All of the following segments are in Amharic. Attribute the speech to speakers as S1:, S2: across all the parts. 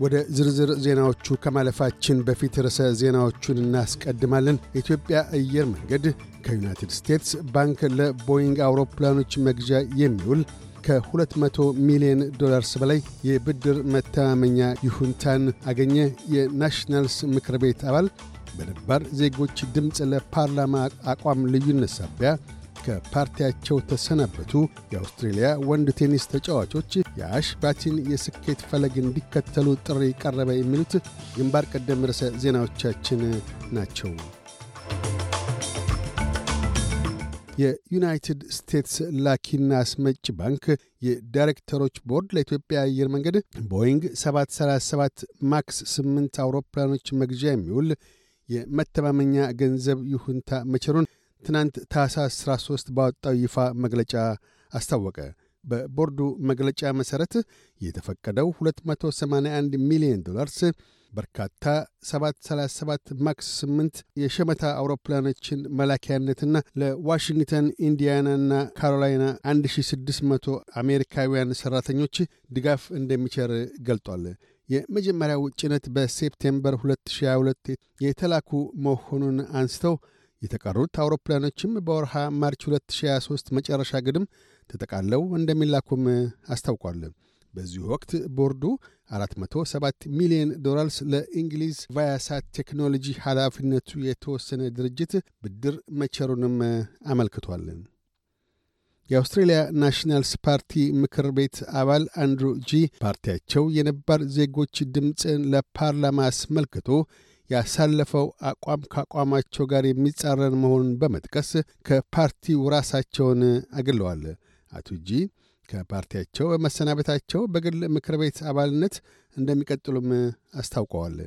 S1: ወደ ዝርዝር ዜናዎቹ ከማለፋችን በፊት ርዕሰ ዜናዎቹን እናስቀድማለን። የኢትዮጵያ አየር መንገድ ከዩናይትድ ስቴትስ ባንክ ለቦይንግ አውሮፕላኖች መግዣ የሚውል ከ200 ሚሊዮን ዶላርስ በላይ የብድር መተማመኛ ይሁንታን አገኘ። የናሽናልስ ምክር ቤት አባል በነባር ዜጎች ድምፅ ለፓርላማ አቋም ልዩነት ሳቢያ ከፓርቲያቸው ተሰናበቱ። የአውስትሬልያ ወንድ ቴኒስ ተጫዋቾች የአሽ ባቲን የስኬት ፈለግ እንዲከተሉ ጥሪ ቀረበ። የሚሉት ግንባር ቀደም ርዕሰ ዜናዎቻችን ናቸው። የዩናይትድ ስቴትስ ላኪና አስመጭ ባንክ የዳይሬክተሮች ቦርድ ለኢትዮጵያ አየር መንገድ ቦይንግ 737 ማክስ 8 አውሮፕላኖች መግዣ የሚውል የመተማመኛ ገንዘብ ይሁንታ መቸሩን ትናንት ታህሳስ 13 ባወጣው ይፋ መግለጫ አስታወቀ። በቦርዱ መግለጫ መሠረት የተፈቀደው 281 ሚሊዮን ዶላርስ በርካታ 737 ማክስ 8 የሸመታ አውሮፕላኖችን መላኪያነትና ለዋሽንግተን ኢንዲያናና ካሮላይና 1600 አሜሪካውያን ሠራተኞች ድጋፍ እንደሚቸር ገልጧል። የመጀመሪያው ጭነት በሴፕቴምበር 2022 የተላኩ መሆኑን አንስተው የተቀሩት አውሮፕላኖችም በወርሃ ማርች 2023 መጨረሻ ግድም ተጠቃለው እንደሚላኩም አስታውቋል። በዚሁ ወቅት ቦርዱ 407 ሚሊዮን ዶላርስ ለእንግሊዝ ቫያሳት ቴክኖሎጂ ኃላፊነቱ የተወሰነ ድርጅት ብድር መቸሩንም አመልክቷል። የአውስትሬልያ ናሽናልስ ፓርቲ ምክር ቤት አባል አንድሩ ጂ ፓርቲያቸው የነባር ዜጎች ድምፅን ለፓርላማ አስመልክቶ ያሳለፈው አቋም ከአቋማቸው ጋር የሚጻረን መሆኑን በመጥቀስ ከፓርቲው ራሳቸውን አግለዋል። አቶ ጂ ከፓርቲያቸው በመሰናበታቸው በግል ምክር ቤት አባልነት እንደሚቀጥሉም አስታውቀዋል።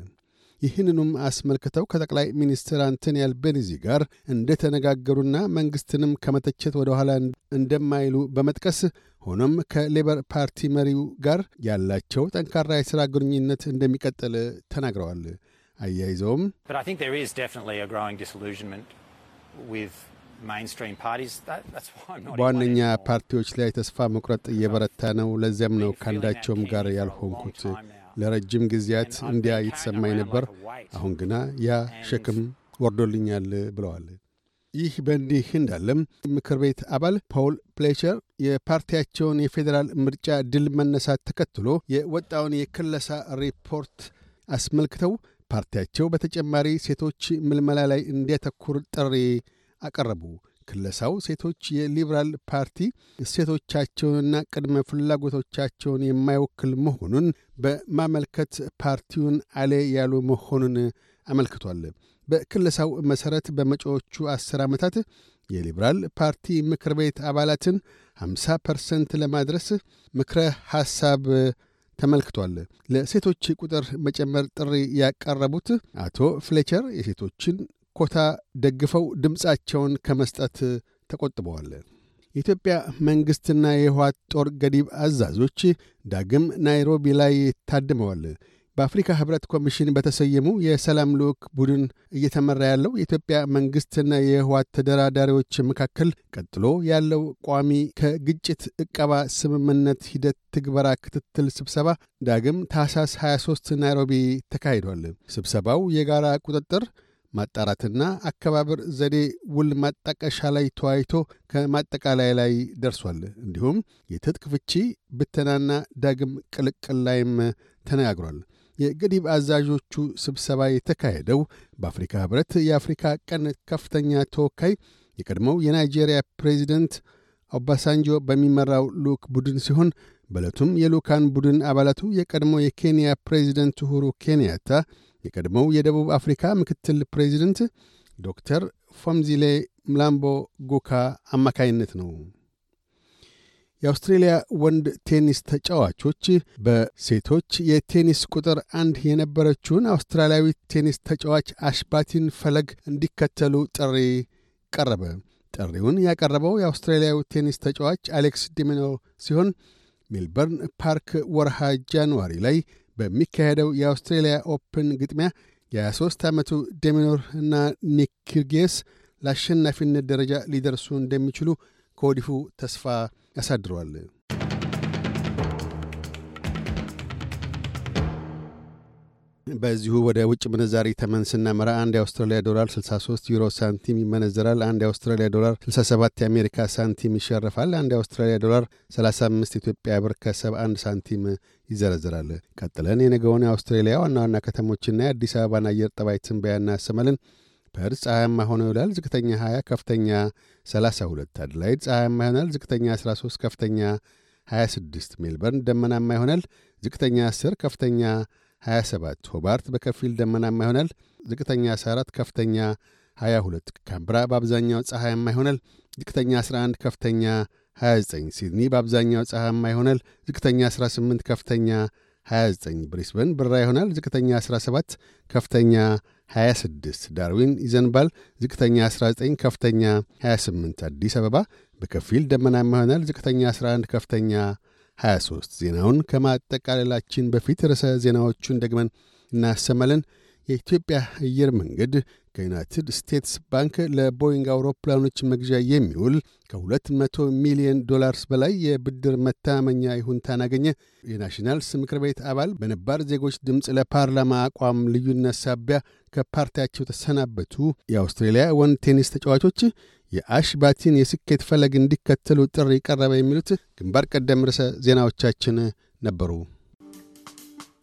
S1: ይህንኑም አስመልክተው ከጠቅላይ ሚኒስትር አንቶኒ አልቤኒዚ ጋር እንደተነጋገሩና መንግሥትንም ከመተቸት ወደ ኋላ እንደማይሉ በመጥቀስ ሆኖም ከሌበር ፓርቲ መሪው ጋር ያላቸው ጠንካራ የሥራ ግንኙነት እንደሚቀጥል ተናግረዋል። አያይዘውም በዋነኛ ፓርቲዎች ላይ ተስፋ መቁረጥ እየበረታ ነው። ለዚያም ነው ከአንዳቸውም ጋር ያልሆንኩት። ለረጅም ጊዜያት እንዲያ እየተሰማኝ ነበር። አሁን ግና ያ ሸክም ወርዶልኛል ብለዋል። ይህ በእንዲህ እንዳለም ምክር ቤት አባል ፓውል ፕሌቸር የፓርቲያቸውን የፌዴራል ምርጫ ድል መነሳት ተከትሎ የወጣውን የክለሳ ሪፖርት አስመልክተው ፓርቲያቸው በተጨማሪ ሴቶች ምልመላ ላይ እንዲያተኩር ጥሪ አቀረቡ። ክለሳው ሴቶች የሊበራል ፓርቲ እሴቶቻቸውንና ቅድመ ፍላጎቶቻቸውን የማይወክል መሆኑን በማመልከት ፓርቲውን አሌ ያሉ መሆኑን አመልክቷል። በክለሳው መሠረት በመጪዎቹ አስር ዓመታት የሊበራል ፓርቲ ምክር ቤት አባላትን 50 ፐርሰንት ለማድረስ ምክረ ሐሳብ ተመልክቷል። ለሴቶች ቁጥር መጨመር ጥሪ ያቀረቡት አቶ ፍሌቸር የሴቶችን ኮታ ደግፈው ድምፃቸውን ከመስጠት ተቆጥበዋል። የኢትዮጵያ መንግሥትና የህወሓት ጦር ገዲብ አዛዦች ዳግም ናይሮቢ ላይ ታድመዋል። በአፍሪካ ህብረት ኮሚሽን በተሰየሙ የሰላም ልዑክ ቡድን እየተመራ ያለው የኢትዮጵያ መንግሥትና የህወሓት ተደራዳሪዎች መካከል ቀጥሎ ያለው ቋሚ ከግጭት ዕቀባ ስምምነት ሂደት ትግበራ ክትትል ስብሰባ ዳግም ታህሳስ 23 ናይሮቢ ተካሂዷል። ስብሰባው የጋራ ቁጥጥር ማጣራትና አከባበር ዘዴ ውል ማጣቀሻ ላይ ተወያይቶ ከማጠቃላይ ላይ ደርሷል። እንዲሁም የትጥቅ ፍቺ ብተናና ዳግም ቅልቅል ላይም ተነጋግሯል። የገዲብ አዛዦቹ ስብሰባ የተካሄደው በአፍሪካ ህብረት የአፍሪካ ቀን ከፍተኛ ተወካይ የቀድሞው የናይጄሪያ ፕሬዚደንት ኦባሳንጆ በሚመራው ልዑክ ቡድን ሲሆን በዕለቱም የልዑካን ቡድን አባላቱ የቀድሞ የኬንያ ፕሬዚደንት ኡሁሩ ኬንያታ፣ የቀድሞው የደቡብ አፍሪካ ምክትል ፕሬዚደንት ዶክተር ፎምዚሌ ምላምቦ ጉካ አማካይነት ነው። የአውስትሬልያ ወንድ ቴኒስ ተጫዋቾች በሴቶች የቴኒስ ቁጥር አንድ የነበረችውን አውስትራሊያዊት ቴኒስ ተጫዋች አሽባቲን ፈለግ እንዲከተሉ ጥሪ ቀረበ። ጥሪውን ያቀረበው የአውስትራሊያዊ ቴኒስ ተጫዋች አሌክስ ዲሚኖር ሲሆን ሜልበርን ፓርክ ወርሃ ጃንዋሪ ላይ በሚካሄደው የአውስትሬልያ ኦፕን ግጥሚያ የ23 ዓመቱ ዴሚኖር እና ኒክ ኪርጌስ ለአሸናፊነት ደረጃ ሊደርሱ እንደሚችሉ ከወዲሁ ተስፋ ያሳድረዋል። በዚሁ ወደ ውጭ ምንዛሪ ተመን ስናመራ አንድ የአውስትራሊያ ዶላር 63 ዩሮ ሳንቲም ይመነዘራል። አንድ የአውስትራሊያ ዶላር 67 የአሜሪካ ሳንቲም ይሸርፋል። አንድ የአውስትራሊያ ዶላር 35 ኢትዮጵያ ብር ከ71 ሳንቲም ይዘረዝራል። ቀጥለን የነገውን የአውስትሬሊያ ዋና ዋና ከተሞችና የአዲስ አበባን አየር ጠባይ ትንበያ እናሰማለን። ፐርስ ፀሐያማ ሆኖ ይውላል። ዝቅተኛ 20፣ ከፍተኛ 32። አድላይድ ፀሐያማ ይሆናል። ዝቅተኛ 13፣ ከፍተኛ 26። ሜልበርን ደመናማ ይሆናል። ዝቅተኛ 10፣ ከፍተኛ 27። ሆባርት በከፊል ደመናማ ይሆናል። ዝቅተኛ 14፣ ከፍተኛ 22። ካንብራ በአብዛኛው ፀሐያማ ይሆናል። ዝቅተኛ 11፣ ከፍተኛ 29። ሲድኒ በአብዛኛው ፀሐያማ ይሆናል። ዝቅተኛ 18፣ ከፍተኛ 29። ብሪስበን ብራ ይሆናል። ዝቅተኛ 17፣ ከፍተኛ 26። ዳርዊን ይዘንባል። ዝቅተኛ 19፣ ከፍተኛ 28። አዲስ አበባ በከፊል ደመናማ ይሆናል። ዝቅተኛ 11፣ ከፍተኛ 23። ዜናውን ከማጠቃለላችን በፊት ርዕሰ ዜናዎቹን ደግመን እናሰማለን። የኢትዮጵያ አየር መንገድ ከዩናይትድ ስቴትስ ባንክ ለቦይንግ አውሮፕላኖች መግዣ የሚውል ከ200 ሚሊዮን ዶላርስ በላይ የብድር መተማመኛ ይሁንታን አገኘ። የናሽናልስ ምክር ቤት አባል በነባር ዜጎች ድምፅ ለፓርላማ አቋም ልዩነት ሳቢያ ከፓርቲያቸው ተሰናበቱ። የአውስትሬልያ ወንድ ቴኒስ ተጫዋቾች የአሽ ባቲን የስኬት ፈለግ እንዲከተሉ ጥሪ ቀረበ። የሚሉት ግንባር ቀደም ርዕሰ ዜናዎቻችን ነበሩ።